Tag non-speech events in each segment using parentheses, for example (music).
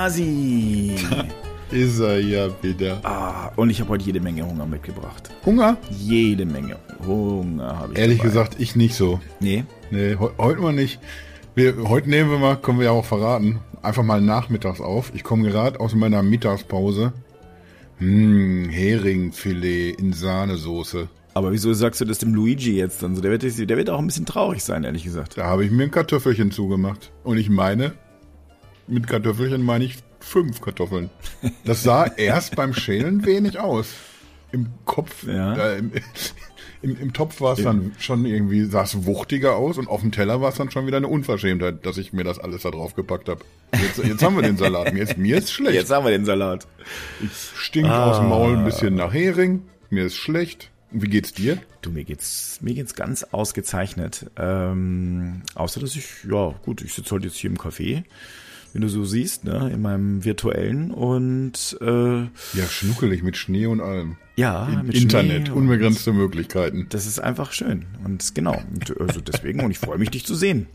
Hasi. (laughs) Ist er ja wieder. Ah, und ich habe heute jede Menge Hunger mitgebracht. Hunger? Jede Menge Hunger habe ich. Ehrlich dabei. gesagt, ich nicht so. Nee. Nee, he heute mal nicht. Wir, heute nehmen wir mal, können wir ja auch verraten, einfach mal nachmittags auf. Ich komme gerade aus meiner Mittagspause. Hm, Heringfilet in Sahnesoße. Aber wieso sagst du das dem Luigi jetzt dann so? Der wird, der wird auch ein bisschen traurig sein, ehrlich gesagt. Da habe ich mir ein Kartoffelchen zugemacht. Und ich meine, mit Kartoffelchen meine ich fünf Kartoffeln. Das sah erst beim Schälen wenig aus. Im Kopf, Ja. äh, im, im, im Topf war es dann schon irgendwie, sah es wuchtiger aus und auf dem Teller war es dann schon wieder eine Unverschämtheit, dass ich mir das alles da drauf gepackt habe. Jetzt, jetzt haben wir den Salat. Mir ist, mir ist schlecht. Jetzt haben wir den Salat. Stinkt aus dem Maul ein bisschen nach Hering. Mir ist schlecht. Wie geht's dir? Du, mir geht's, mir geht's ganz ausgezeichnet. Ähm, außer, dass ich, ja, gut, ich sitze heute jetzt hier im Café, wenn du so siehst, ne, in meinem virtuellen und, äh, Ja, schnuckelig mit Schnee und allem. ja, In- mit Internet, Schnee unbegrenzte Möglichkeiten. Das ist einfach schön. Und genau, und also deswegen, und ich freue mich, dich zu sehen.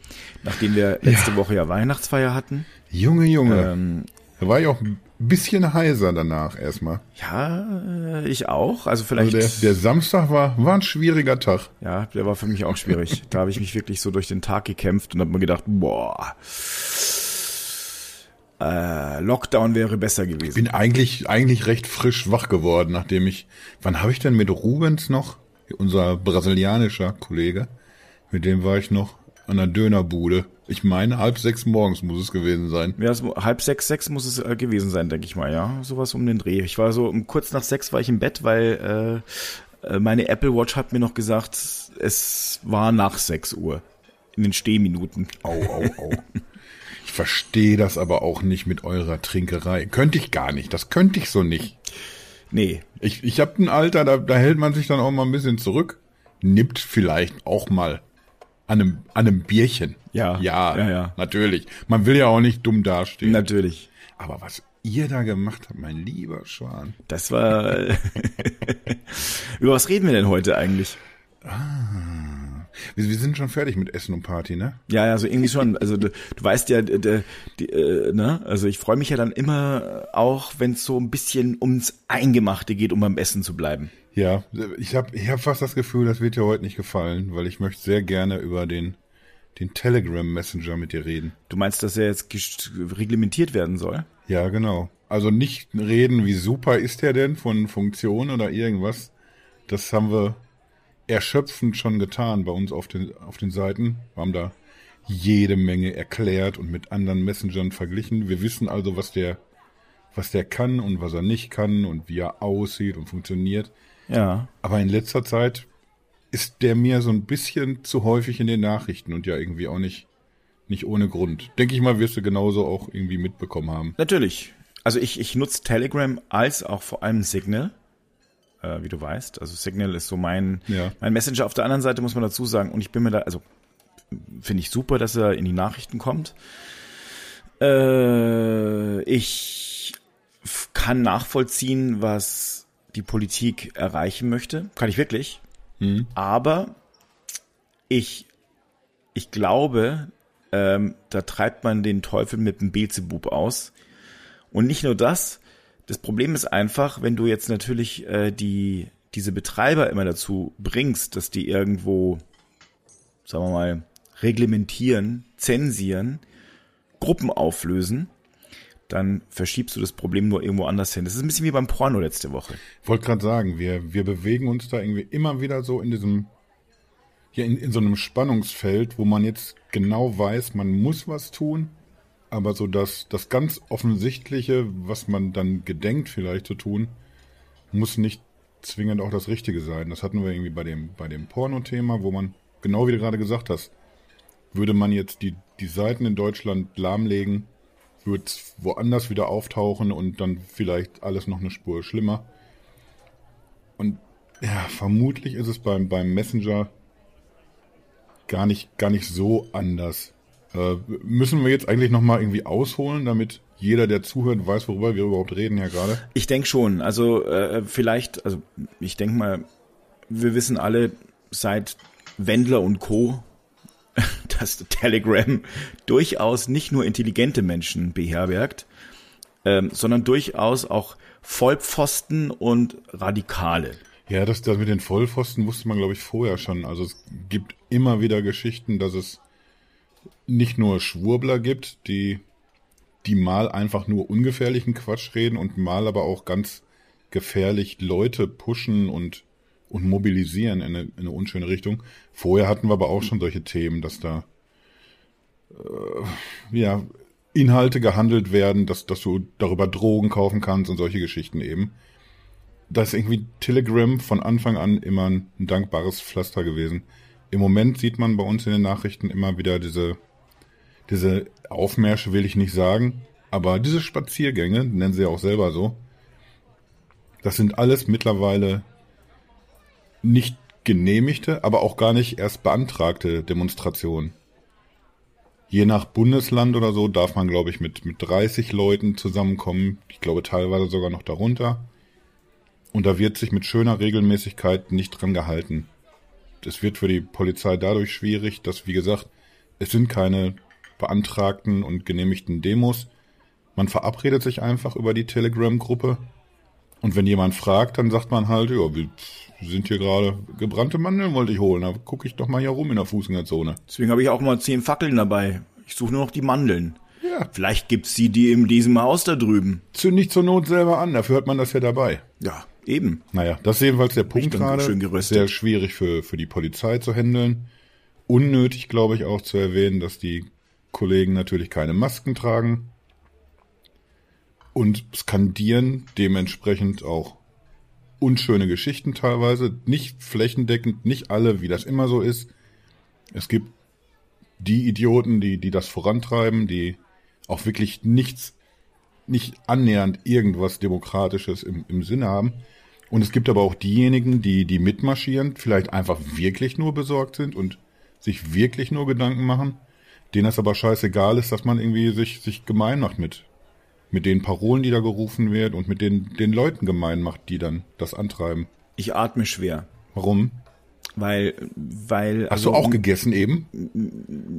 Nachdem wir letzte Woche ja Weihnachtsfeier hatten. Junge, Junge. Ähm, Da war ich auch ein bisschen heiser danach erstmal. ja, äh, ich auch. Also Also vielleicht. der, der Samstag war, war ein schwieriger Tag. ja, der war für mich auch schwierig. Da habe ich mich wirklich so durch den Tag gekämpft und habe mir gedacht, boah, äh, Lockdown wäre besser gewesen. Bin eigentlich, eigentlich recht frisch wach geworden, nachdem ich, wann habe ich denn mit Rubens noch, unser brasilianischer Kollege, mit dem war ich noch an der Dönerbude. Ich meine, halb sechs morgens muss es gewesen sein. Ja, so halb sechs, sechs muss es äh, gewesen sein, denke ich mal, ja. Sowas um den Dreh. Ich war so um kurz nach sechs war ich im Bett, weil äh, äh, meine Apple Watch hat mir noch gesagt, es war nach sechs Uhr. In den Stehminuten. Au, au, au. (laughs) Ich verstehe das aber auch nicht mit eurer Trinkerei. Könnte ich gar nicht. Das könnte ich so nicht. Nee. Ich, ich habe ein Alter, da, da hält man sich dann auch mal ein bisschen zurück. Nippt vielleicht auch mal an einem, an einem Bierchen. Ja, Ja, ja, ja. natürlich. Man will ja auch nicht dumm dastehen. Natürlich. Aber was ihr da gemacht habt, mein lieber Schwan. Das war. (laughs) Über was reden wir denn heute eigentlich? Wir, wir sind schon fertig mit Essen und Party, ne? Ja, ja, so irgendwie schon. Also du, du weißt ja, de, die, äh, ne? Also ich freue mich ja dann immer auch, wenn es so ein bisschen ums Eingemachte geht, um beim Essen zu bleiben. Ja, ich habe ich hab fast das Gefühl, das wird dir heute nicht gefallen, weil ich möchte sehr gerne über den, den Telegram Messenger mit dir reden. Du meinst, dass er jetzt reglementiert werden soll? Ja, genau. Also nicht reden, wie super ist der denn von Funktion oder irgendwas. Das haben wir erschöpfend schon getan bei uns auf den, auf den Seiten. Wir haben da jede Menge erklärt und mit anderen Messengern verglichen. Wir wissen also, was der, was der kann und was er nicht kann und wie er aussieht und funktioniert. Ja. Aber in letzter Zeit ist der mir so ein bisschen zu häufig in den Nachrichten und ja irgendwie auch nicht, nicht ohne Grund. Denke ich mal, wirst du genauso auch irgendwie mitbekommen haben. Natürlich. Also ich, ich nutze Telegram als auch vor allem Signal, äh, wie du weißt. Also Signal ist so mein, Ja. mein Messenger. Auf der anderen Seite muss man dazu sagen, und ich bin mir da, also finde ich super, dass er in die Nachrichten kommt. Äh, ich kann nachvollziehen, was die Politik erreichen möchte. Kann ich wirklich. Aber ich, ich glaube, ähm, da treibt man den Teufel mit dem Beelzebub aus. Und nicht nur das, das Problem ist einfach, wenn du jetzt natürlich äh, die, diese Betreiber immer dazu bringst, dass die irgendwo, sagen wir mal, reglementieren, zensieren, Gruppen auflösen, dann verschiebst du das Problem nur irgendwo anders hin. Das ist ein bisschen wie beim Porno letzte Woche. Ich wollte gerade sagen, wir, wir bewegen uns da irgendwie immer wieder so in diesem, ja, in, in so einem Spannungsfeld, wo man jetzt genau weiß, man muss was tun, aber so das, das ganz Offensichtliche, was man dann gedenkt vielleicht zu tun, muss nicht zwingend auch das Richtige sein. Das hatten wir irgendwie bei dem, bei dem Porno-Thema, wo man, genau wie du gerade gesagt hast, würde man jetzt die, die Seiten in Deutschland lahmlegen, würde es woanders wieder auftauchen und dann vielleicht alles noch eine Spur schlimmer. Und ja, vermutlich ist es beim, beim Messenger gar nicht, gar nicht so anders. Äh, müssen wir jetzt eigentlich nochmal irgendwie ausholen, damit jeder, der zuhört, weiß, worüber wir überhaupt reden ja gerade? Ich denke schon. Also äh, vielleicht, also ich denke mal, wir wissen alle seit Wendler und Co., (laughs) dass Telegram durchaus nicht nur intelligente Menschen beherbergt, ähm, sondern durchaus auch Vollpfosten und Radikale. Ja, das, das mit den Vollpfosten wusste man, glaube ich, vorher schon. Also es gibt immer wieder Geschichten, dass es nicht nur Schwurbler gibt, die, die mal einfach nur ungefährlichen Quatsch reden und mal aber auch ganz gefährlich Leute pushen und, und mobilisieren in eine, in eine unschöne Richtung. Vorher hatten wir aber auch schon solche Themen, dass da äh, ja Inhalte gehandelt werden, dass, dass du darüber Drogen kaufen kannst und solche Geschichten eben. Da ist irgendwie Telegram von Anfang an immer ein, ein dankbares Pflaster gewesen. Im Moment sieht man bei uns in den Nachrichten immer wieder diese, diese Aufmärsche, will ich nicht sagen, aber diese Spaziergänge, nennen sie ja auch selber so, das sind alles mittlerweile nicht genehmigte, aber auch gar nicht erst beantragte Demonstrationen. Je nach Bundesland oder so darf man, glaube ich, mit, mit 30 Leuten zusammenkommen. Ich glaube teilweise sogar noch darunter. Und da wird sich mit schöner Regelmäßigkeit nicht dran gehalten. Es wird für die Polizei dadurch schwierig, dass, wie gesagt, es sind keine beantragten und genehmigten Demos. Man verabredet sich einfach über die Telegram-Gruppe. Und wenn jemand fragt, dann sagt man halt, ja, wir sind hier gerade gebrannte Mandeln, wollte ich holen. Da gucke ich doch mal hier rum in der Fußgängerzone. Deswegen habe ich auch mal zehn Fackeln dabei. Ich suche nur noch die Mandeln. Ja. Vielleicht gibt's die, die in diesem Haus da drüben. Zünd nicht zur Not selber an, dafür hat man das ja dabei. Ja, eben. Naja, das ist jedenfalls der Punkt gerade. Schön gerüstet. Sehr schwierig für, für die Polizei zu handeln. Unnötig, glaube ich, auch zu erwähnen, dass die Kollegen natürlich keine Masken tragen. Und skandieren dementsprechend auch unschöne Geschichten teilweise, nicht flächendeckend, nicht alle, wie das immer so ist. Es gibt die Idioten, die, die das vorantreiben, die auch wirklich nichts, nicht annähernd irgendwas Demokratisches im, im Sinne haben. Und es gibt aber auch diejenigen, die, die mitmarschieren, vielleicht einfach wirklich nur besorgt sind und sich wirklich nur Gedanken machen, denen es aber scheißegal ist, dass man irgendwie sich, sich gemein macht mit, mit den Parolen, die da gerufen werden und mit den, den Leuten gemein macht, die dann das antreiben. Ich atme schwer. Warum? Weil, weil. Hast also, du auch gegessen eben?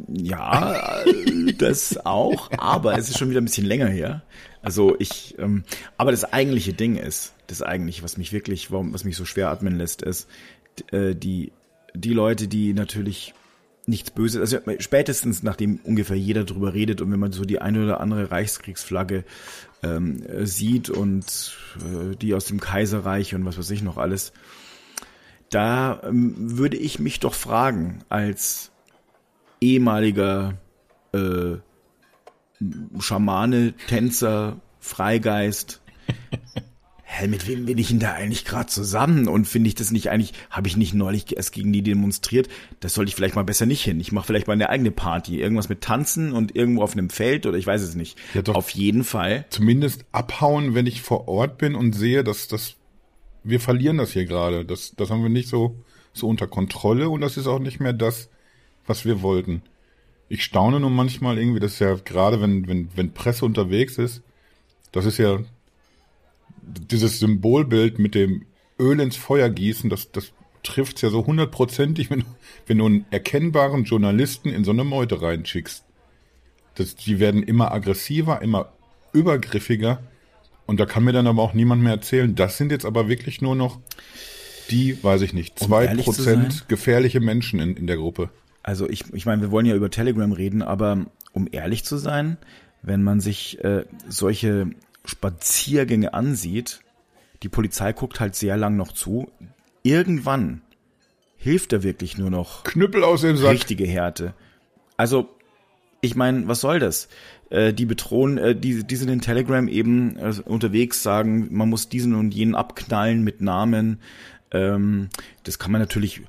Ja, (laughs) das auch, aber es ist schon wieder ein bisschen länger her. Also ich, ähm, aber das eigentliche Ding ist, das eigentliche, was mich wirklich, warum, was mich so schwer atmen lässt, ist, äh, die, die Leute, die natürlich nichts Böses, also spätestens nachdem ungefähr jeder drüber redet und wenn man so die eine oder andere Reichskriegsflagge ähm, sieht und äh, die aus dem Kaiserreich und was weiß ich noch alles, da ähm, würde ich mich doch fragen, als ehemaliger äh, Schamane, Tänzer, Freigeist, (laughs) hä, mit wem bin ich denn da eigentlich gerade zusammen? Und finde ich das nicht eigentlich, habe ich nicht neulich erst gegen die demonstriert? Das sollte ich vielleicht mal besser nicht hin. Ich mache vielleicht mal eine eigene Party. Irgendwas mit Tanzen und irgendwo auf einem Feld oder ich weiß es nicht. Ja, doch auf jeden Fall. Zumindest abhauen, wenn ich vor Ort bin und sehe, dass das wir verlieren das hier gerade. Das, das haben wir nicht so, so unter Kontrolle und das ist auch nicht mehr das, was wir wollten. Ich staune nur manchmal irgendwie, das ist ja gerade, wenn, wenn, wenn Presse unterwegs ist, das ist ja dieses Symbolbild mit dem Öl ins Feuer gießen, das, das trifft's ja so hundertprozentig, (laughs) wenn, wenn du einen erkennbaren Journalisten in so eine Meute reinschickst. Das, die werden immer aggressiver, immer übergriffiger. Und da kann mir dann aber auch niemand mehr erzählen, das sind jetzt aber wirklich nur noch die, weiß ich nicht, zwei um Prozent gefährliche Menschen in, in der Gruppe. Also ich, ich meine, wir wollen ja über Telegram reden, aber um ehrlich zu sein, wenn man sich äh, solche Spaziergänge ansieht, die Polizei guckt halt sehr lang noch zu. Irgendwann hilft da wirklich nur noch Knüppel aus dem Sack. richtige Härte. Also, ich meine, was soll das? Äh, die bedrohen, äh, die, die sind in Telegram eben äh, unterwegs, sagen, man muss diesen und jenen abknallen mit Namen. Ähm, das kann man natürlich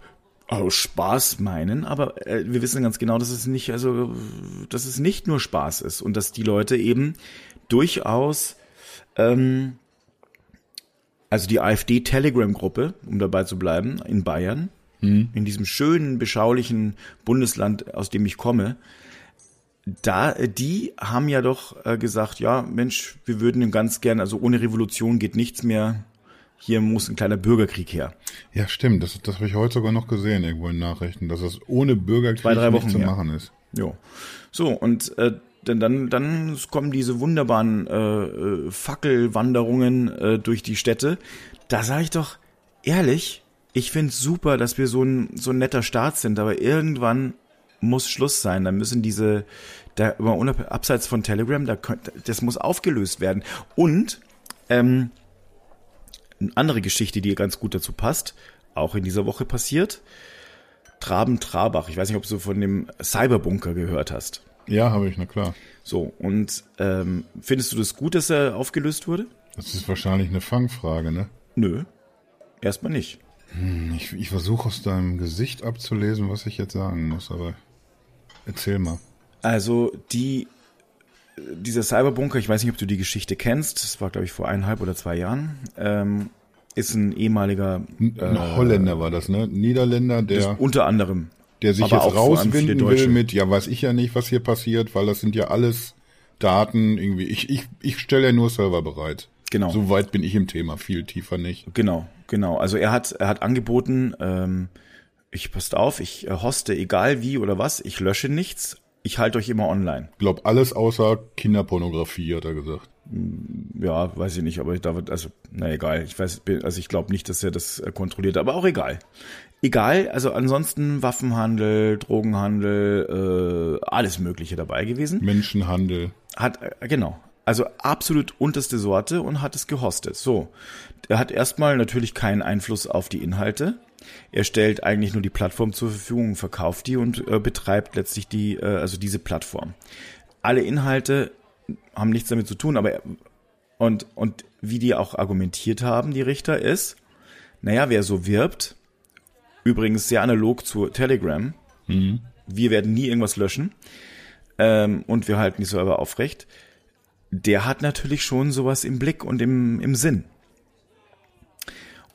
aus Spaß meinen, aber äh, wir wissen ganz genau, dass es nicht, also, dass es nicht nur Spaß ist und dass die Leute eben durchaus, ähm, also die AfD-Telegram-Gruppe, um dabei zu bleiben, in Bayern, mhm. in diesem schönen, beschaulichen Bundesland, aus dem ich komme, da, die haben ja doch äh, gesagt, ja, Mensch, wir würden ganz gern, also ohne Revolution geht nichts mehr. Hier muss ein kleiner Bürgerkrieg her. Ja, stimmt. Das, das habe ich heute sogar noch gesehen, irgendwo in Nachrichten, dass es ohne Bürgerkrieg Zwei, drei Wochen nicht zu her. machen ist. Jo. So, und äh, denn dann, dann kommen diese wunderbaren äh, äh, Fackelwanderungen äh, durch die Städte. Da sage ich doch ehrlich, ich find's super, dass wir so ein so ein netter Staat sind, aber irgendwann muss Schluss sein. Da müssen diese, da abseits von Telegram, da das muss aufgelöst werden. Und ähm, eine andere Geschichte, die ganz gut dazu passt, auch in dieser Woche passiert. Traben Trabach. Ich weiß nicht, ob du von dem Cyberbunker gehört hast. Ja, habe ich, na klar. So, und ähm, findest du das gut, dass er aufgelöst wurde? Das ist wahrscheinlich eine Fangfrage, ne? Nö, erstmal nicht. Hm, ich, ich versuche aus deinem Gesicht abzulesen, was ich jetzt sagen muss, aber erzähl mal. Also die dieser Cyberbunker, ich weiß nicht, ob du die Geschichte kennst, das war glaube ich vor eineinhalb oder zwei Jahren, ähm, ist ein ehemaliger äh, ein Holländer war das, ne? Niederländer, der unter anderem der sich jetzt rauswinden will mit, ja, weiß ich ja nicht, was hier passiert, weil das sind ja alles Daten irgendwie. Ich ich ich stelle ja nur Server bereit. Genau. So weit bin ich im Thema, viel tiefer nicht. Genau, genau. Also er hat er hat angeboten, ähm, ich passt auf, ich hoste egal wie oder was, ich lösche nichts, ich halte euch immer online. Glaub alles außer Kinderpornografie, hat er gesagt. Hm, ja, weiß ich nicht, aber da wird, also, na egal. Ich weiß, also ich glaube nicht, dass er das äh, kontrolliert, aber auch egal. Egal, also ansonsten Waffenhandel, Drogenhandel, äh, alles Mögliche dabei gewesen. Menschenhandel. Hat, äh, genau. Also absolut unterste Sorte und hat es gehostet. So. Er hat erstmal natürlich keinen Einfluss auf die Inhalte. Er stellt eigentlich nur die Plattform zur Verfügung, verkauft die und äh, betreibt letztlich die, äh, also diese Plattform. Alle Inhalte haben nichts damit zu tun, aber und, und wie die auch argumentiert haben, die Richter, ist, naja, wer so wirbt, übrigens sehr analog zu Telegram, mhm. wir werden nie irgendwas löschen. Ähm, und wir halten die Server aufrecht, der hat natürlich schon sowas im Blick und im, im Sinn.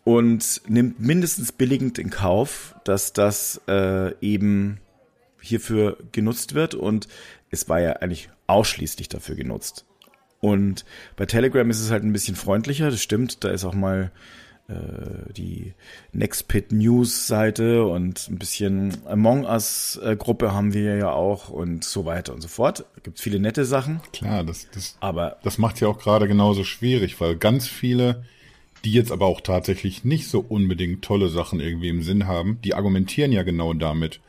Und nimmt mindestens billigend in Kauf, dass das äh, eben hierfür genutzt wird. Und es war ja eigentlich ausschließlich dafür genutzt. Und bei Telegram ist es halt ein bisschen freundlicher, das stimmt, da ist auch mal die Nextpit News Seite und ein bisschen Among Us äh, Gruppe haben wir ja auch und so weiter und so fort. Gibt viele nette Sachen. Klar, das, das, aber das macht ja auch gerade genauso schwierig, weil ganz viele die jetzt aber auch tatsächlich nicht so unbedingt tolle Sachen irgendwie im Sinn haben, die argumentieren ja genau damit.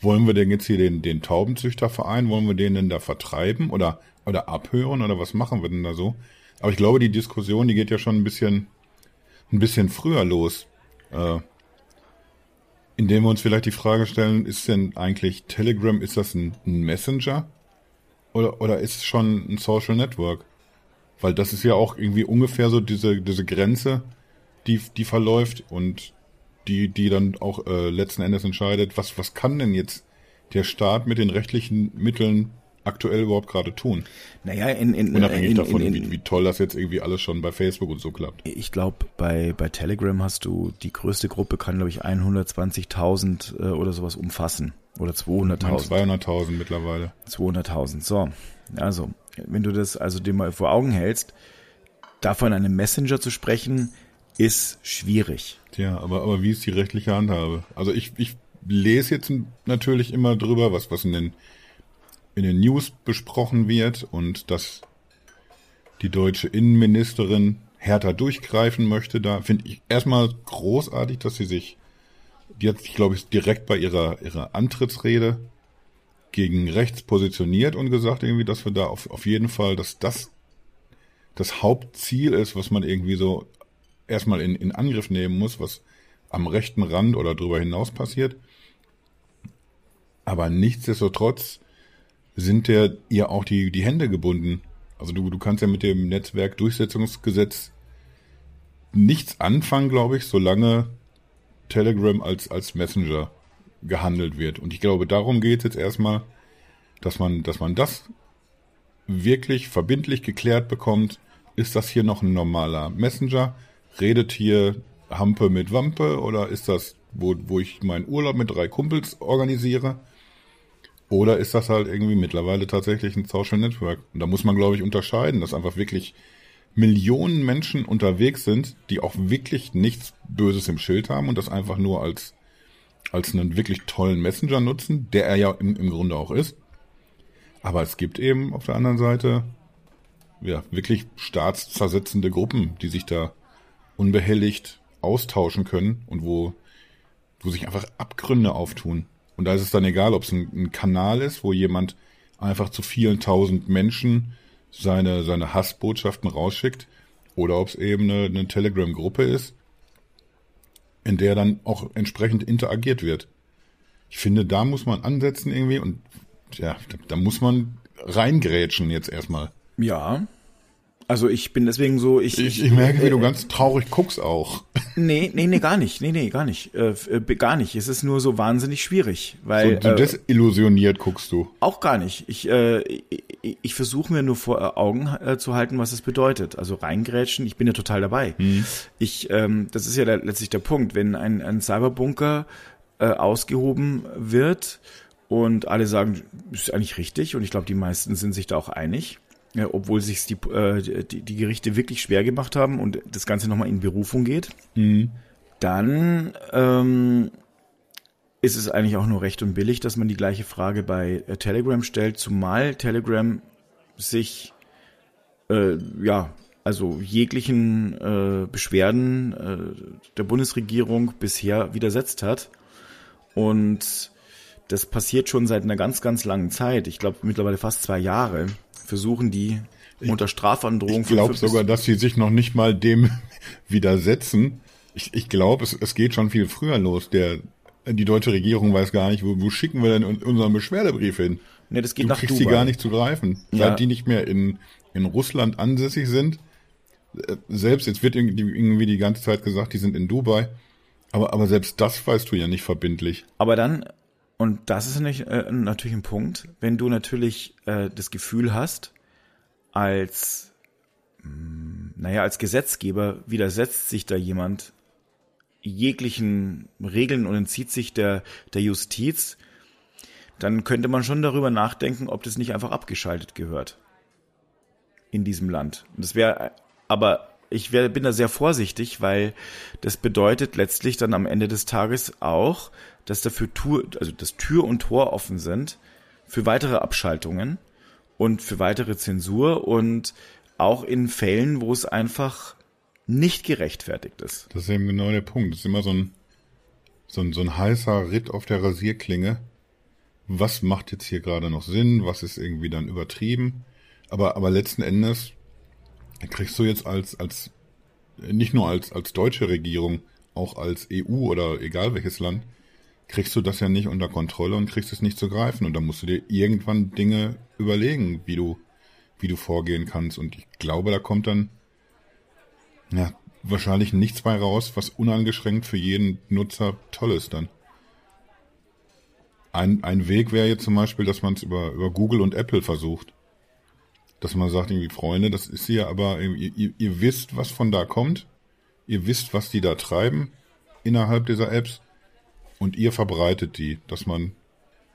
Wollen wir denn jetzt hier den, den Taubenzüchterverein, wollen wir den denn da vertreiben oder, oder abhören oder was machen wir denn da so? Aber ich glaube, die Diskussion, die geht ja schon ein bisschen, ein bisschen früher los. Äh, indem wir uns vielleicht die Frage stellen, ist denn eigentlich Telegram, ist das ein, ein Messenger? Oder, oder ist es schon ein Social Network? Weil das ist ja auch irgendwie ungefähr so diese, diese Grenze, die, die verläuft und die, die dann auch äh, letzten Endes entscheidet, was, was kann denn jetzt der Staat mit den rechtlichen Mitteln aktuell überhaupt gerade tun? Naja, in, in, Unabhängig in, davon, in, wie, wie toll das jetzt irgendwie alles schon bei Facebook und so klappt. Ich glaube, bei, bei Telegram hast du, die größte Gruppe kann, glaube ich, 120.000 äh, oder sowas umfassen. Oder 200.000. 200.000 mittlerweile. 200.000, so. Also, wenn du das also dir mal vor Augen hältst, davon einem Messenger zu sprechen, ist schwierig. Tja, aber, aber wie ist die rechtliche Handhabe? Also ich, ich lese jetzt natürlich immer drüber, was, was in den, in den News besprochen wird und dass die deutsche Innenministerin härter durchgreifen möchte. Da finde ich erstmal großartig, dass sie sich, die hat sich, glaube ich, direkt bei ihrer, ihrer Antrittsrede gegen rechts positioniert und gesagt irgendwie, dass wir da auf, auf jeden Fall, dass das das Hauptziel ist, was man irgendwie so erstmal in, in Angriff nehmen muss, was am rechten Rand oder darüber hinaus passiert. Aber nichtsdestotrotz sind der ihr auch die, die Hände gebunden. Also du, du kannst ja mit dem Netzwerkdurchsetzungsgesetz nichts anfangen, glaube ich, solange Telegram als, als Messenger gehandelt wird. Und ich glaube, darum geht es jetzt erstmal, dass man, dass man das wirklich verbindlich geklärt bekommt. Ist das hier noch ein normaler Messenger? Redet hier Hampe mit Wampe oder ist das, wo, wo ich meinen Urlaub mit drei Kumpels organisiere? Oder ist das halt irgendwie mittlerweile tatsächlich ein Social Network? Und da muss man, glaube ich, unterscheiden, dass einfach wirklich Millionen Menschen unterwegs sind, die auch wirklich nichts Böses im Schild haben und das einfach nur als als einen wirklich tollen Messenger nutzen, der er ja im, im Grunde auch ist. Aber es gibt eben auf der anderen Seite ja wirklich staatszersetzende Gruppen, die sich da unbehelligt austauschen können und wo, wo sich einfach Abgründe auftun. Und da ist es dann egal, ob es ein, ein Kanal ist, wo jemand einfach zu vielen tausend Menschen seine, seine Hassbotschaften rausschickt, oder ob es eben eine, eine Telegram-Gruppe ist, in der dann auch entsprechend interagiert wird. Ich finde, da muss man ansetzen irgendwie und ja, da, da muss man reingrätschen jetzt erstmal. Ja. Also ich bin deswegen so, ich. Ich, ich merke, wie äh, du ganz traurig guckst auch. (laughs) Nee, nee, nee, gar nicht. Nee, nee, gar nicht. Äh, äh gar nicht. Es ist nur so wahnsinnig schwierig, weil. So, so desillusioniert äh, guckst du. Auch gar nicht. Ich, äh, ich, ich versuche mir nur vor Augen äh, zu halten, was es bedeutet. Also reingrätschen, ich bin ja total dabei. Mhm. Ich, ähm, das ist ja der, letztlich der Punkt. Wenn ein, ein Cyberbunker äh, ausgehoben wird und alle sagen, ist eigentlich richtig und ich glaube, die meisten sind sich da auch einig ja, obwohl sich die, äh, die, die Gerichte wirklich schwer gemacht haben und das Ganze nochmal in Berufung geht, mhm. dann ähm, ist es eigentlich auch nur recht und billig, dass man die gleiche Frage bei äh, Telegram stellt, zumal Telegram sich äh, ja also jeglichen äh, Beschwerden äh, der Bundesregierung bisher widersetzt hat und das passiert schon seit einer ganz, ganz langen Zeit. Ich glaube mittlerweile fast zwei Jahre versuchen die unter Strafandrohung. Ich glaube sogar, dass sie sich noch nicht mal dem (laughs) widersetzen. Ich, ich glaube, es, es geht schon viel früher los. Der, die deutsche Regierung weiß gar nicht, wo, wo schicken wir denn unseren Beschwerdebrief hin? Nee, das geht du nach kriegst Dubai. sie gar nicht zu greifen. Ja. Seit die nicht mehr in, in Russland ansässig sind. Äh, selbst, jetzt wird irgendwie die ganze Zeit gesagt, die sind in Dubai. Aber, aber selbst das weißt du ja nicht verbindlich. Aber dann und das ist nicht, äh, natürlich ein Punkt, wenn du natürlich äh, das Gefühl hast, als, mh, hm, naja, als Gesetzgeber widersetzt sich da jemand jeglichen Regeln und entzieht sich der, der Justiz, dann könnte man schon darüber nachdenken, ob das nicht einfach abgeschaltet gehört in diesem Land. das wäre aber ich wär, bin da sehr vorsichtig, weil das bedeutet letztlich dann am Ende des Tages auch, dass dafür Tür, also dass Tür und Tor offen sind für weitere Abschaltungen und für weitere Zensur und auch in Fällen, wo es einfach nicht gerechtfertigt ist. Das ist eben genau der Punkt. Das ist immer so ein, so ein, so ein heißer Ritt auf der Rasierklinge. Was macht jetzt hier gerade noch Sinn? Was ist irgendwie dann übertrieben? Aber, aber letzten Endes kriegst du jetzt als, als, nicht nur als, als deutsche Regierung, auch als EU oder egal welches Land, kriegst du das ja nicht unter Kontrolle und kriegst es nicht zu greifen. Und da musst du dir irgendwann Dinge überlegen, wie du, wie du vorgehen kannst. Und ich glaube, da kommt dann, ja, wahrscheinlich nichts bei raus, was uneingeschränkt für jeden Nutzer toll ist dann. Ein, ein Weg wäre jetzt zum Beispiel, dass man es über, über Google und Apple versucht dass man sagt, irgendwie, Freunde, das ist hier aber, ihr, ihr, ihr wisst, was von da kommt, ihr wisst, was die da treiben innerhalb dieser Apps und ihr verbreitet die, dass man,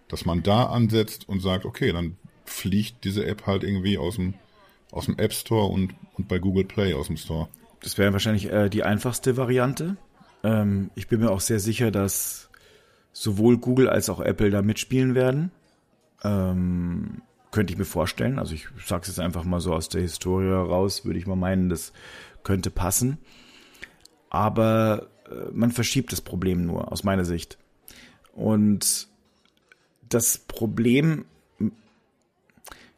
dass man da ansetzt und sagt, okay, dann fliegt diese App halt irgendwie aus dem, aus dem App Store und, und bei Google Play aus dem Store. Das wäre wahrscheinlich äh, die einfachste Variante. Ähm, ich bin mir auch sehr sicher, dass sowohl Google als auch Apple da mitspielen werden. Ähm, könnte ich mir vorstellen. Also ich sage es jetzt einfach mal so aus der Historie heraus, würde ich mal meinen, das könnte passen. Aber äh, man verschiebt das Problem nur, aus meiner Sicht. Und das Problem,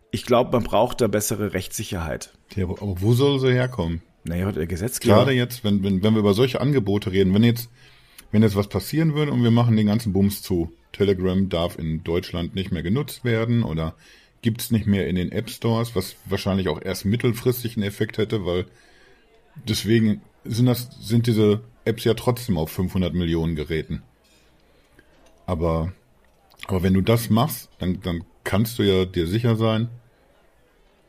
ich glaube, man braucht da bessere Rechtssicherheit. Ja, aber wo soll sie herkommen? Naja, der Gesetzgeber. Gerade jetzt, wenn, wenn, wenn wir über solche Angebote reden, wenn jetzt, wenn jetzt was passieren würde und wir machen den ganzen Bums zu, Telegram darf in Deutschland nicht mehr genutzt werden oder gibt es nicht mehr in den App Stores, was wahrscheinlich auch erst mittelfristig einen Effekt hätte, weil deswegen sind das sind diese Apps ja trotzdem auf 500 Millionen Geräten. Aber aber wenn du das machst, dann dann kannst du ja dir sicher sein,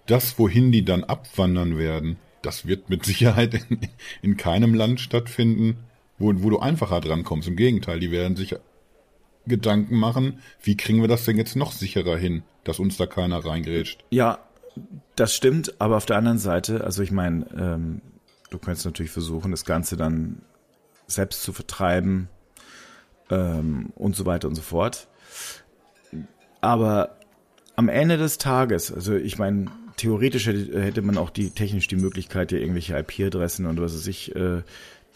das wohin die dann abwandern werden, das wird mit Sicherheit in, in keinem Land stattfinden, wo, wo du einfacher drankommst. Im Gegenteil, die werden sich Gedanken machen, wie kriegen wir das denn jetzt noch sicherer hin, dass uns da keiner reingrätscht. Ja, das stimmt, aber auf der anderen Seite, also ich meine, ähm, du könntest natürlich versuchen, das Ganze dann selbst zu vertreiben ähm, und so weiter und so fort. Aber am Ende des Tages, also ich meine, theoretisch hätte, hätte man auch die technisch die Möglichkeit, ja irgendwelche IP-Adressen und was weiß ich, äh,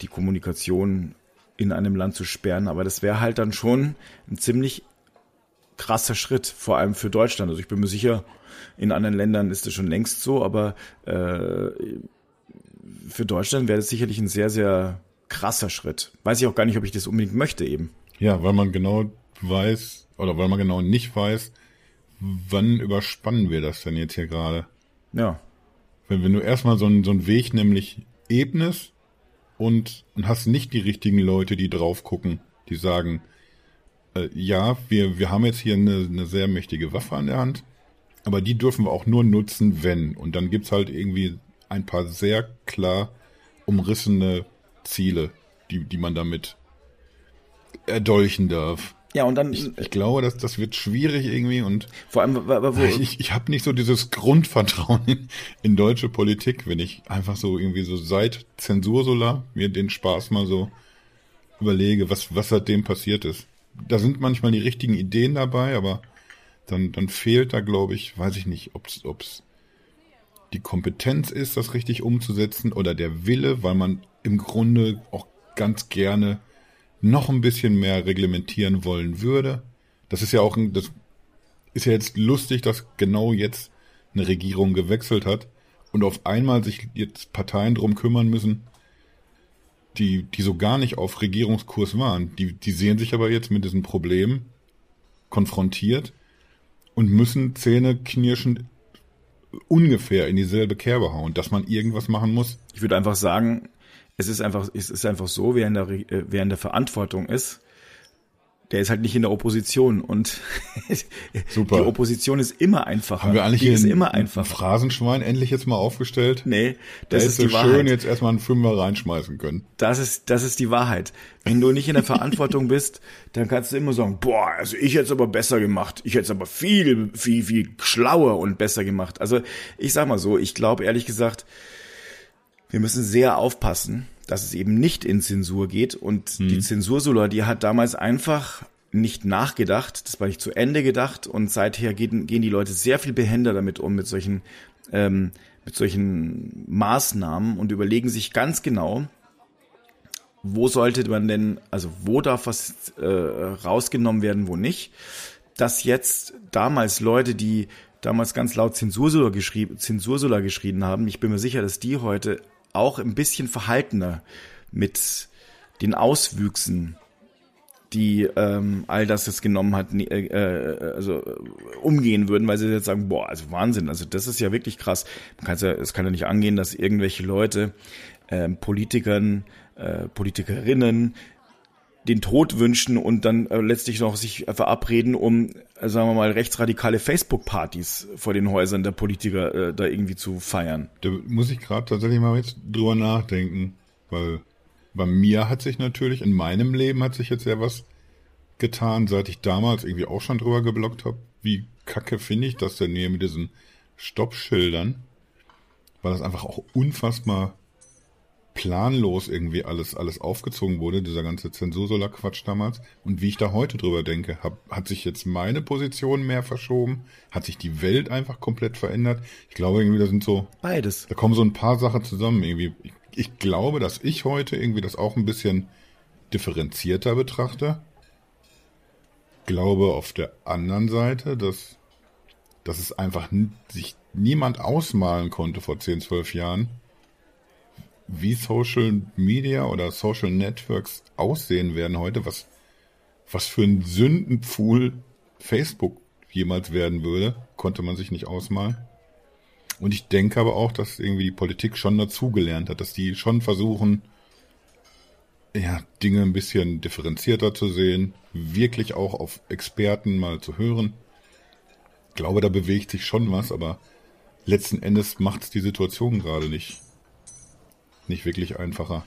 die Kommunikation in einem Land zu sperren, aber das wäre halt dann schon ein ziemlich krasser Schritt, vor allem für Deutschland. Also ich bin mir sicher, in anderen Ländern ist das schon längst so, aber äh, für Deutschland wäre das sicherlich ein sehr, sehr krasser Schritt. Weiß ich auch gar nicht, ob ich das unbedingt möchte eben. Ja, weil man genau weiß, oder weil man genau nicht weiß, wann überspannen wir das denn jetzt hier gerade? Ja. Wenn, wenn du erstmal so einen, so einen Weg nämlich ebnest und, und hast nicht die richtigen Leute, die drauf gucken, die sagen, äh, ja, wir, wir haben jetzt hier eine, eine sehr mächtige Waffe an der Hand, aber die dürfen wir auch nur nutzen, wenn. Und dann gibt's halt irgendwie ein paar sehr klar umrissene Ziele, die, die man damit erdolchen darf. Ja, und dann. Ich, ich glaube, dass das wird schwierig irgendwie und vor allem, wo, ich, ich habe nicht so dieses Grundvertrauen in, in, deutsche Politik, wenn ich einfach so irgendwie so seit Zensursolar mir den Spaß mal so überlege, was, was seitdem passiert ist. Da sind manchmal die richtigen Ideen dabei, aber dann, dann fehlt da, glaube ich, weiß ich nicht, ob's, ob's die Kompetenz ist, das richtig umzusetzen oder der Wille, weil man im Grunde auch ganz gerne noch ein bisschen mehr reglementieren wollen würde. Das ist ja auch ein, das ist ja jetzt lustig, dass genau jetzt eine Regierung gewechselt hat und auf einmal sich jetzt Parteien drum kümmern müssen, die, die so gar nicht auf Regierungskurs waren. Die, die sehen sich aber jetzt mit diesem Problem konfrontiert und müssen Zähne knirschen ungefähr in dieselbe Kerbe hauen, dass man irgendwas machen muss. Ich würde einfach sagen, es ist einfach, es ist einfach so, wer in der, äh, wer in der Verantwortung ist, der ist halt nicht in der Opposition und (laughs) Super. die Opposition ist immer einfacher. Haben wir eigentlich die hier ist immer einfacher. ein Phrasenschwein endlich jetzt mal aufgestellt? Nee, das da ist so schön jetzt erstmal einen Fünfer reinschmeißen können. Das ist, das ist die Wahrheit. Wenn du nicht in der Verantwortung bist, dann kannst du immer sagen, boah, also ich hätte es aber besser gemacht. Ich hätte es aber viel, viel, viel schlauer und besser gemacht. Also ich sag mal so, ich glaube ehrlich gesagt, wir müssen sehr aufpassen, dass es eben nicht in Zensur geht. Und mhm. die Zensursula, die hat damals einfach nicht nachgedacht, das war nicht zu Ende gedacht und seither gehen, gehen die Leute sehr viel behender damit um, mit solchen, ähm, mit solchen Maßnahmen und überlegen sich ganz genau, wo sollte man denn, also wo darf was äh, rausgenommen werden, wo nicht. Dass jetzt damals Leute, die damals ganz laut Zensursula, geschrieben, Zensursula geschrieben haben, ich bin mir sicher, dass die heute auch ein bisschen verhaltener mit den Auswüchsen, die ähm, all das jetzt genommen hat, äh, äh, also äh, umgehen würden, weil sie jetzt sagen, boah, also Wahnsinn, also das ist ja wirklich krass. Man kann ja, es kann ja nicht angehen, dass irgendwelche Leute, äh, Politikern, äh, Politikerinnen den Tod wünschen und dann äh, letztlich noch sich verabreden, um, äh, sagen wir mal, rechtsradikale Facebook-Partys vor den Häusern der Politiker äh, da irgendwie zu feiern. Da muss ich gerade tatsächlich mal jetzt drüber nachdenken, weil bei mir hat sich natürlich, in meinem Leben hat sich jetzt ja was getan, seit ich damals irgendwie auch schon drüber geblockt habe. Wie kacke finde ich das denn hier mit diesen Stoppschildern? Weil das einfach auch unfassbar planlos irgendwie alles, alles aufgezogen wurde, dieser ganze Zensursolar-Quatsch damals. Und wie ich da heute drüber denke, hab, hat sich jetzt meine Position mehr verschoben? Hat sich die Welt einfach komplett verändert? Ich glaube irgendwie, da sind so... Beides. Da kommen so ein paar Sachen zusammen irgendwie. Ich, ich glaube, dass ich heute irgendwie das auch ein bisschen differenzierter betrachte. Glaube auf der anderen Seite, dass, dass es einfach sich niemand ausmalen konnte vor 10, 12 Jahren, wie Social Media oder Social Networks aussehen werden heute, was, was für ein Sündenpfuhl Facebook jemals werden würde, konnte man sich nicht ausmalen. Und ich denke aber auch, dass irgendwie die Politik schon dazugelernt hat, dass die schon versuchen, ja, Dinge ein bisschen differenzierter zu sehen, wirklich auch auf Experten mal zu hören. Ich glaube, da bewegt sich schon was, aber letzten Endes macht es die Situation gerade nicht nicht wirklich einfacher.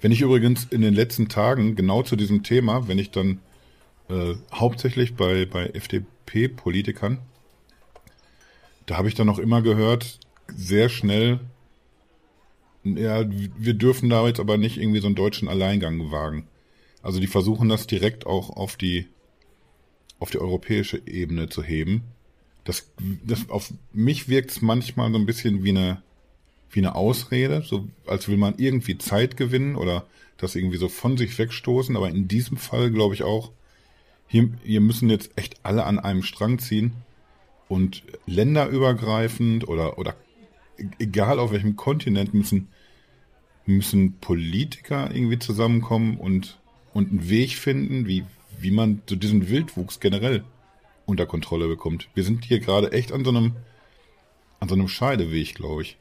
Wenn ich übrigens in den letzten Tagen genau zu diesem Thema, wenn ich dann äh, hauptsächlich bei, bei FDP-Politikern, da habe ich dann noch immer gehört, sehr schnell, ja, wir dürfen da jetzt aber nicht irgendwie so einen deutschen Alleingang wagen. Also die versuchen das direkt auch auf die, auf die europäische Ebene zu heben. das, das auf mich wirkt es manchmal so ein bisschen wie eine, wie eine Ausrede, so als will man irgendwie Zeit gewinnen oder das irgendwie so von sich wegstoßen. Aber in diesem Fall glaube ich auch, hier, hier müssen jetzt echt alle an einem Strang ziehen und länderübergreifend oder, oder egal auf welchem Kontinent müssen, müssen Politiker irgendwie zusammenkommen und, und einen Weg finden, wie, wie man so diesen Wildwuchs generell unter Kontrolle bekommt. Wir sind hier gerade echt an so einem, an so einem Scheideweg, glaube ich.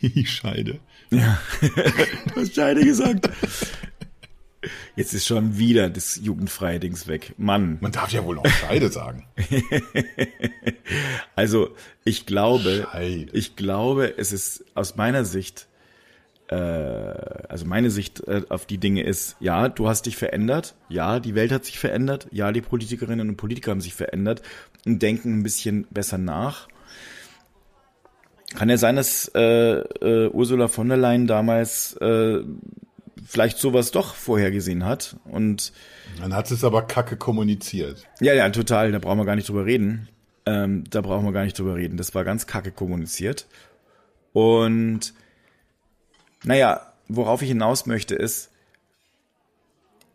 (laughs) Scheide. Ja, du hast Scheide gesagt. Jetzt ist schon wieder das jugendfreie Dings weg. Mann. Man darf ja wohl auch Scheide sagen. (laughs) also, ich glaube, Scheide. ich glaube, es ist aus meiner Sicht, äh, also meine Sicht äh, auf die Dinge ist, ja, du hast dich verändert, ja, die Welt hat sich verändert, ja, die Politikerinnen und Politiker haben sich verändert und denken ein bisschen besser nach. Kann ja sein, dass äh, äh, Ursula von der Leyen damals äh, vielleicht sowas doch vorhergesehen hat. Und dann hat es aber kacke kommuniziert. Ja, ja, total. Da brauchen wir gar nicht drüber reden. Ähm, da brauchen wir gar nicht drüber reden. Das war ganz kacke kommuniziert. Und naja, worauf ich hinaus möchte, ist,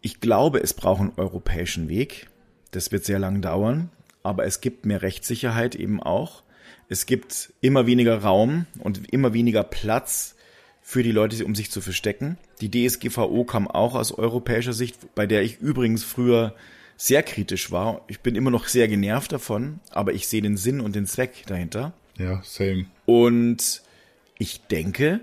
ich glaube, es braucht einen europäischen Weg. Das wird sehr lang dauern, aber es gibt mehr Rechtssicherheit eben auch. Es gibt immer weniger Raum und immer weniger Platz für die Leute, um sich zu verstecken. Die DSGVO kam auch aus europäischer Sicht, bei der ich übrigens früher sehr kritisch war. Ich bin immer noch sehr genervt davon, aber ich sehe den Sinn und den Zweck dahinter. Ja, same. Und ich denke,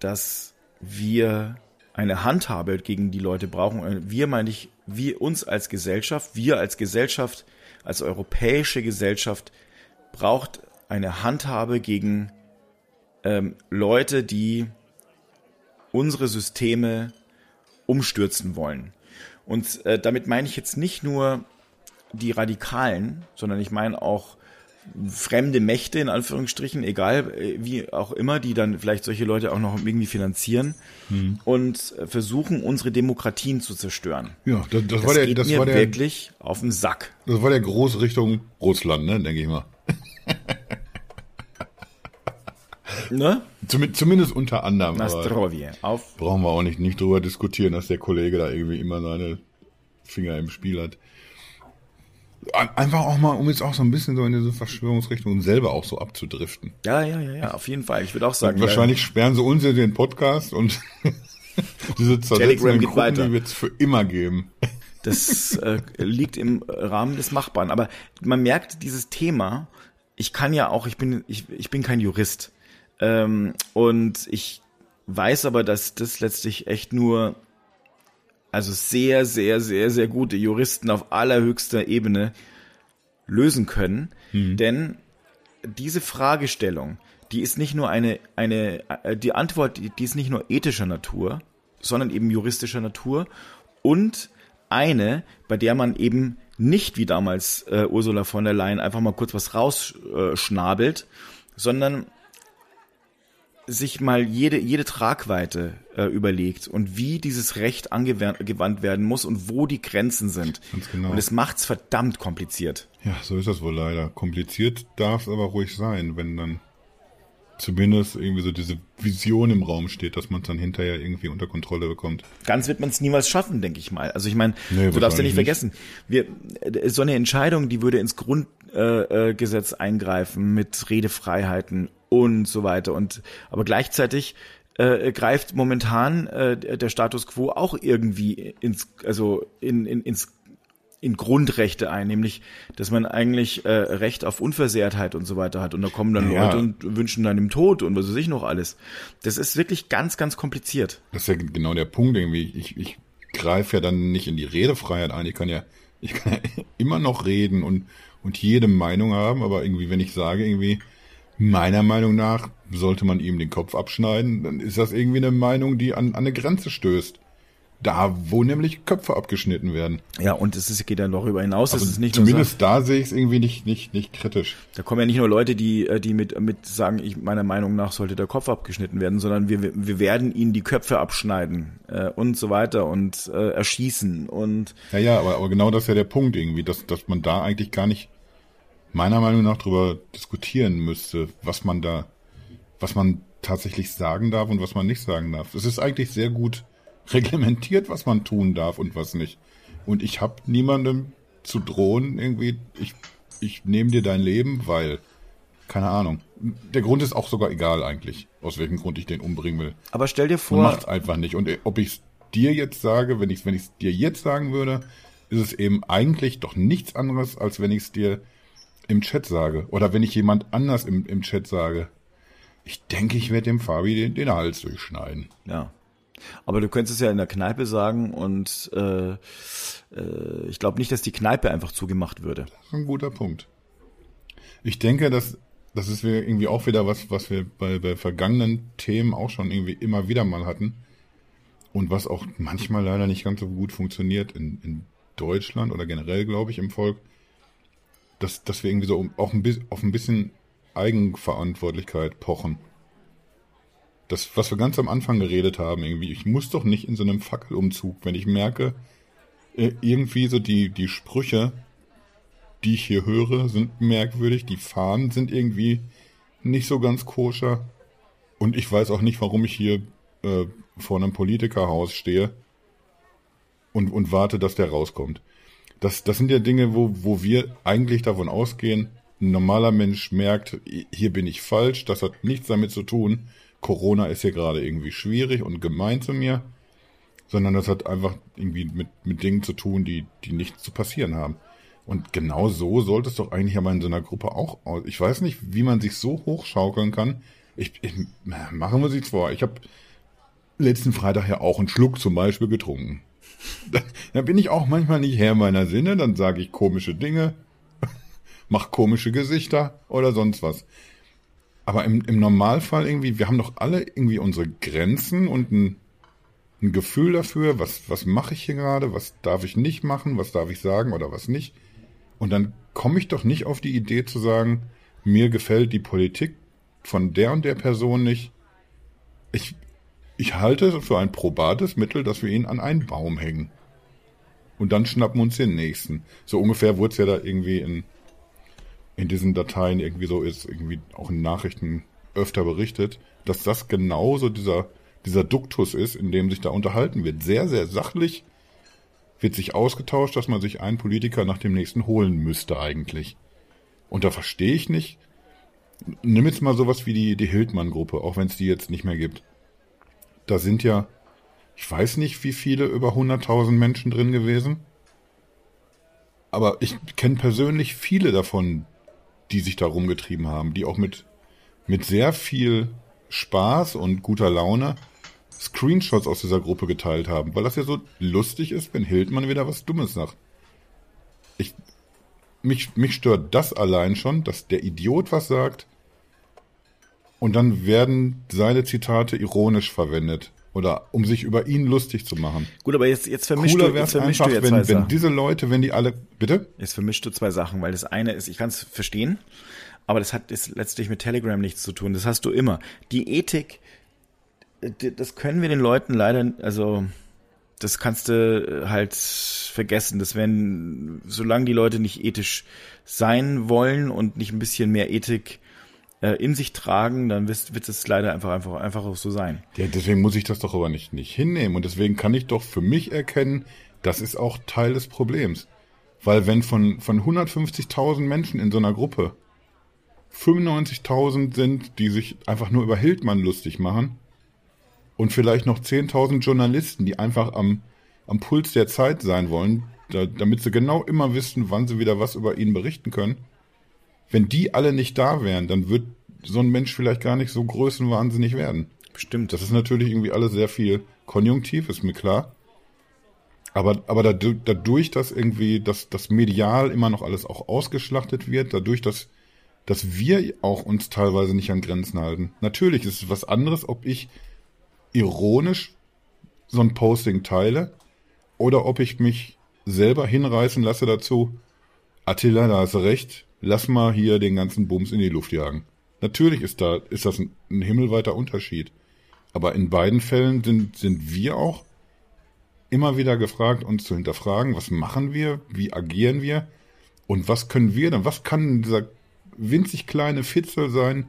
dass wir eine Handhabe gegen die Leute brauchen. Wir meine ich, wir uns als Gesellschaft, wir als Gesellschaft, als europäische Gesellschaft braucht eine Handhabe gegen ähm, Leute, die unsere Systeme umstürzen wollen. Und äh, damit meine ich jetzt nicht nur die Radikalen, sondern ich meine auch fremde Mächte in Anführungsstrichen, egal äh, wie auch immer, die dann vielleicht solche Leute auch noch irgendwie finanzieren hm. und äh, versuchen, unsere Demokratien zu zerstören. Ja, das, das, das war der, das mir war der, wirklich auf den Sack. Das war der große Richtung Russland, ne, denke ich mal. Ne? Zumindest unter anderem. Nastrovje. Auf. Brauchen wir auch nicht, nicht drüber diskutieren, dass der Kollege da irgendwie immer seine Finger im Spiel hat. Einfach auch mal, um jetzt auch so ein bisschen so in diese Verschwörungsrichtung selber auch so abzudriften. Ja, ja, ja, ja, auf jeden Fall. Ich würde auch sagen. Und wahrscheinlich ja, sperren sie uns ja den Podcast und (laughs) diese zersetzenden Gruppen, weiter. die wird es für immer geben. Das äh, liegt im Rahmen des Machbaren. Aber man merkt dieses Thema, ich kann ja auch, ich bin, ich, ich bin kein Jurist. Ähm, und ich weiß aber, dass das letztlich echt nur, also sehr, sehr, sehr, sehr gute Juristen auf allerhöchster Ebene lösen können. Mhm. Denn diese Fragestellung, die ist nicht nur eine, eine, äh, die Antwort, die ist nicht nur ethischer Natur, sondern eben juristischer Natur und eine, bei der man eben nicht wie damals äh, Ursula von der Leyen einfach mal kurz was rausschnabelt, sondern sich mal jede, jede Tragweite äh, überlegt und wie dieses Recht angewandt werden muss und wo die Grenzen sind. Ganz genau. Und es macht's verdammt kompliziert. Ja, so ist das wohl leider. Kompliziert darf es aber ruhig sein, wenn dann zumindest irgendwie so diese Vision im Raum steht, dass man es dann hinterher irgendwie unter Kontrolle bekommt. Ganz wird man es niemals schaffen, denke ich mal. Also ich meine, nee, du darfst ja nicht, vergessen, wir, so eine Entscheidung, die würde ins Grundgesetz äh, äh, eingreifen mit Redefreiheiten und so weiter. Und aber gleichzeitig äh, greift momentan äh, der Status quo auch irgendwie ins, also in, in, ins in Grundrechte ein, nämlich, dass man eigentlich äh, Recht auf Unversehrtheit und so weiter hat. Und da kommen dann ja. Leute und wünschen dann im Tod und was weiß ich noch alles. Das ist wirklich ganz, ganz kompliziert. Das ist ja genau der Punkt irgendwie. Ich, ich greife ja dann nicht in die Redefreiheit ein. Ich kann ja, ich kann ja (laughs) immer noch reden und, und jede Meinung haben, aber irgendwie, wenn ich sage, irgendwie, Meiner Meinung nach sollte man ihm den Kopf abschneiden, dann ist das irgendwie eine Meinung, die an, an eine Grenze stößt. Da, wo nämlich Köpfe abgeschnitten werden. Ja, und es ist, geht dann darüber hinaus. Also es ist nicht zumindest so, da sehe ich es irgendwie nicht, nicht, nicht kritisch. Da kommen ja nicht nur Leute, die, äh, die mit, mit sagen, ich, meiner Meinung nach sollte der Kopf abgeschnitten werden, sondern wir, wir werden ihnen die Köpfe abschneiden äh, und so weiter und äh, erschießen und. Ja, ja, aber, aber genau das ist ja der Punkt irgendwie, dass, dass man da eigentlich gar nicht meiner Meinung nach darüber diskutieren müsste, was man da, was man tatsächlich sagen darf und was man nicht sagen darf. Es ist eigentlich sehr gut (laughs) reglementiert, was man tun darf und was nicht. Und ich habe niemandem zu drohen, irgendwie, ich, ich nehme dir dein Leben, weil, keine Ahnung. Der Grund ist auch sogar egal eigentlich, aus welchem Grund ich den umbringen will. Aber stell dir vor. Man macht's einfach nicht. Und ob ich es dir jetzt sage, wenn ich es wenn ich's dir jetzt sagen würde, ist es eben eigentlich doch nichts anderes, als wenn ich es dir im Chat sage. Oder wenn ich jemand anders im, im Chat sage. Ich denke, ich werde dem Fabi den, den Hals durchschneiden. Ja. Aber du könntest es ja in der Kneipe sagen und äh, äh, ich glaube nicht, dass die Kneipe einfach zugemacht würde. Das ist ein guter Punkt. Ich denke, dass das ist irgendwie auch wieder was, was wir bei, bei vergangenen Themen auch schon irgendwie immer wieder mal hatten. Und was auch manchmal leider nicht ganz so gut funktioniert in, in Deutschland oder generell, glaube ich, im Volk, dass, dass wir irgendwie so auch ein bisschen, auf ein bisschen Eigenverantwortlichkeit pochen. Das, was wir ganz am Anfang geredet haben, irgendwie, ich muss doch nicht in so einem Fackelumzug, wenn ich merke, äh, irgendwie so die, die Sprüche, die ich hier höre, sind merkwürdig, die Fahnen sind irgendwie nicht so ganz koscher. Und ich weiß auch nicht, warum ich hier äh, vor einem Politikerhaus stehe und, und warte, dass der rauskommt. Das, das sind ja Dinge, wo, wo wir eigentlich davon ausgehen, ein normaler Mensch merkt, hier bin ich falsch, das hat nichts damit zu tun, Corona ist hier gerade irgendwie schwierig und gemein zu mir, sondern das hat einfach irgendwie mit, mit Dingen zu tun, die, die nichts zu passieren haben. Und genau so sollte es doch eigentlich aber in so einer Gruppe auch aus. Ich weiß nicht, wie man sich so hochschaukeln kann. Ich, ich machen wir sich's vor. Ich habe letzten Freitag ja auch einen Schluck zum Beispiel getrunken. (laughs) Da, bin ich auch manchmal nicht Herr meiner Sinne, dann sage ich komische Dinge, (laughs) mach komische Gesichter oder sonst was. Aber im, im Normalfall irgendwie, wir haben doch alle irgendwie unsere Grenzen und ein, ein Gefühl dafür, was, was mache ich hier gerade, was darf ich nicht machen, was darf ich sagen oder was nicht. Und dann komme ich doch nicht auf die Idee zu sagen, mir gefällt die Politik von der und der Person nicht. Ich, ich halte es für ein probates Mittel, dass wir ihn an einen Baum hängen. Und dann schnappen wir uns den nächsten. So ungefähr wurde es ja da irgendwie in, in diesen Dateien irgendwie so ist, irgendwie auch in Nachrichten öfter berichtet, dass das genauso dieser, dieser Duktus ist, in dem sich da unterhalten wird. Sehr, sehr sachlich wird sich ausgetauscht, dass man sich einen Politiker nach dem nächsten holen müsste eigentlich. Und da verstehe ich nicht. Nimm jetzt mal sowas wie die, die Hildmann-Gruppe, auch wenn es die jetzt nicht mehr gibt. Da sind ja, ich weiß nicht, wie viele über 100.000 Menschen drin gewesen. Aber ich kenne persönlich viele davon, die sich da rumgetrieben haben, die auch mit, mit sehr viel Spaß und guter Laune Screenshots aus dieser Gruppe geteilt haben, weil das ja so lustig ist, wenn Hildmann wieder was Dummes sagt. Ich, mich, mich stört das allein schon, dass der Idiot was sagt und dann werden seine Zitate ironisch verwendet. Oder um sich über ihn lustig zu machen. Gut, aber jetzt, jetzt vermischst Cooler du, jetzt vermischt einfach, du jetzt wenn, wenn diese Leute, wenn die alle, bitte? Jetzt vermischst du zwei Sachen, weil das eine ist, ich kann es verstehen, aber das hat ist letztlich mit Telegram nichts zu tun. Das hast du immer. Die Ethik, das können wir den Leuten leider, also das kannst du halt vergessen. Das werden, solange die Leute nicht ethisch sein wollen und nicht ein bisschen mehr Ethik äh, in sich tragen, dann wird, es leider einfach, einfach, einfach so sein. Ja, deswegen muss ich das doch aber nicht, nicht hinnehmen. Und deswegen kann ich doch für mich erkennen, das ist auch Teil des Problems. Weil wenn von, von 150.000 Menschen in so einer Gruppe 95.000 sind, die sich einfach nur über Hildmann lustig machen und vielleicht noch 10.000 Journalisten, die einfach am, am Puls der Zeit sein wollen, da, damit sie genau immer wissen, wann sie wieder was über ihn berichten können, wenn die alle nicht da wären, dann wird so ein Mensch vielleicht gar nicht so größenwahnsinnig werden. Bestimmt. Das ist natürlich irgendwie alles sehr viel Konjunktiv, ist mir klar. Aber, aber dadurch, dass irgendwie das, das medial immer noch alles auch ausgeschlachtet wird, dadurch, dass, dass wir auch uns teilweise nicht an Grenzen halten. Natürlich ist es was anderes, ob ich ironisch so ein Posting teile oder ob ich mich selber hinreißen lasse dazu, Attila, da hast du recht, lass mal hier den ganzen Bums in die Luft jagen. Natürlich ist da, ist das ein, ein himmelweiter Unterschied. Aber in beiden Fällen sind, sind wir auch immer wieder gefragt, uns zu hinterfragen, was machen wir, wie agieren wir Und was können wir dann, was kann dieser winzig kleine Fitzel sein,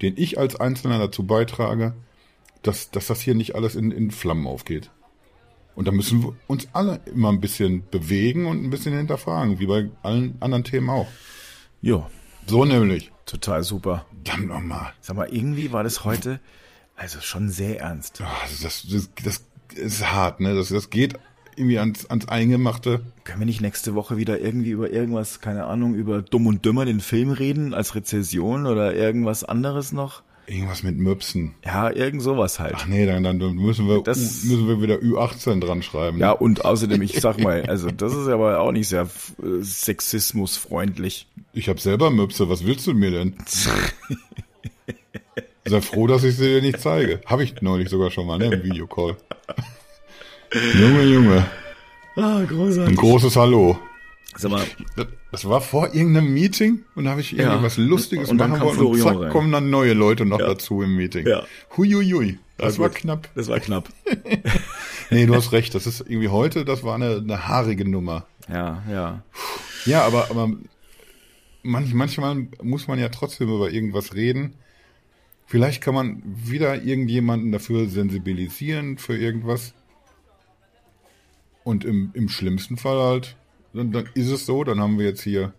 den ich als Einzelner dazu beitrage, dass, dass das hier nicht alles in, in Flammen aufgeht? Und da müssen wir uns alle immer ein bisschen bewegen und ein bisschen hinterfragen, wie bei allen anderen Themen auch. Ja. So nämlich. Total super. Dann nochmal. Sag mal, irgendwie war das heute, also schon sehr ernst. Oh, das, das, das ist hart, ne? Das, das geht irgendwie ans, ans Eingemachte. Können wir nicht nächste Woche wieder irgendwie über irgendwas, keine Ahnung, über Dumm und Dümmer den Film reden als Rezession oder irgendwas anderes noch? Irgendwas mit Möpsen. Ja, irgend sowas halt. Ach nee, dann, dann müssen wir, Das- müssen wir wieder Ü18 dran schreiben. Ja, und außerdem, ich sag mal, also das ist aber auch nicht sehr äh, sexismusfreundlich. Ich habe selber Möpse, was willst du mir denn? Sei froh, dass ich sie dir nicht zeige. Habe ich neulich sogar schon mal, ne, im Videocall. Junge, Junge. Ah, Ein großartig. großes Hallo. Sag mal, Das, das war vor irgendeinem Meeting und da habe ich irgendwie Ja. was Lustiges Und machen wollen und zack, rein. kommen dann neue Leute noch dazu im Meeting. Ja. Huiuiui. Das War war gut. knapp. das war knapp. (laughs) Nee, du hast recht. Das ist irgendwie heute, das war eine, eine haarige Nummer. Ja, ja. Ja, aber, aber manch, manchmal muss man ja trotzdem über irgendwas reden. Vielleicht kann man wieder irgendjemanden dafür sensibilisieren für irgendwas. Und im, im schlimmsten Fall halt, dann, dann ist es so, dann haben wir jetzt hier,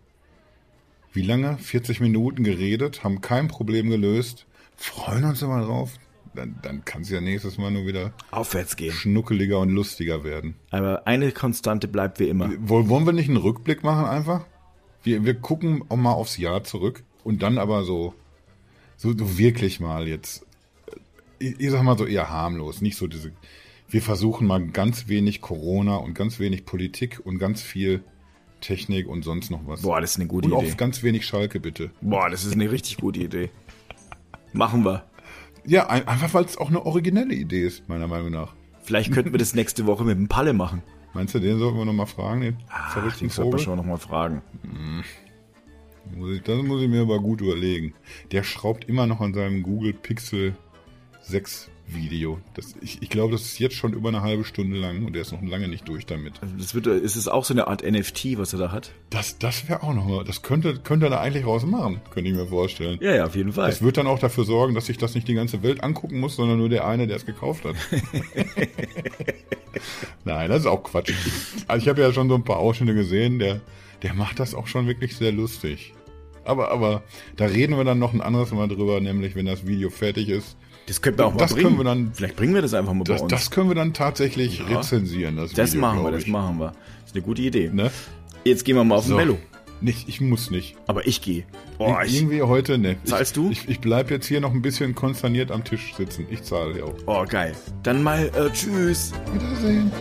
wie lange? 40 Minuten geredet, haben kein Problem gelöst, freuen uns immer drauf. Dann, dann kann es ja nächstes Mal nur wieder Aufwärts gehen. schnuckeliger und lustiger werden. Aber eine Konstante bleibt wie immer. Woll- Wollen wir nicht einen Rückblick machen einfach? Wir, wir gucken auch mal aufs Jahr zurück und dann aber so, so, so wirklich mal jetzt, äh, ich, ich sag mal so eher harmlos, nicht so diese, wir versuchen mal ganz wenig Corona und ganz wenig Politik und ganz viel Technik und sonst noch was. Boah, das ist eine gute und Idee. auch ganz wenig Schalke bitte. Boah, das ist eine richtig gute Idee. Machen wir. Ja, ein, einfach weil es auch eine originelle Idee ist, meiner Meinung nach. Vielleicht könnten wir das nächste Woche mit dem Palle machen. Meinst du, den sollten wir nochmal fragen, den Ach, den sollten wir schon noch mal fragen. Ich, das muss ich mir aber gut überlegen. Der schraubt immer noch an seinem Google Pixel 6 Video. Das, ich, ich glaube, das ist jetzt schon über eine halbe Stunde lang und der ist noch lange nicht durch damit. Das wird, ist es auch so eine Art NFT, was er da hat? Das, das wäre auch noch mal, das könnte, könnte er da eigentlich raus machen, könnte ich mir vorstellen. Ja, ja, auf jeden Fall. Das wird dann auch dafür sorgen, dass sich das nicht die ganze Welt angucken muss, sondern nur der eine, der es gekauft hat. (laughs) Nein, das ist auch Quatsch. Also ich habe ja schon so ein paar Ausschnitte gesehen, der, der macht das auch schon wirklich sehr lustig. Aber, aber da reden wir dann noch ein anderes Mal drüber, nämlich wenn das Video fertig ist. Das könnten wir auch mal Das bringen. können wir dann- Vielleicht bringen wir das einfach mal bei Das, uns. das können wir dann tatsächlich Ja. rezensieren. Das, Das Video, machen wir, das ich. machen wir. Das ist eine gute Idee. Ne? Jetzt gehen wir mal auf So. den Mello. Nicht, ich muss nicht. Aber ich gehe. Boah, ich, Irgendwie heute, ne. Zahlst ich, du? Ich, ich bleib jetzt hier noch ein bisschen konsterniert am Tisch sitzen. Ich zahle ja auch. oh, geil. Dann mal, äh, tschüss. Wiedersehen.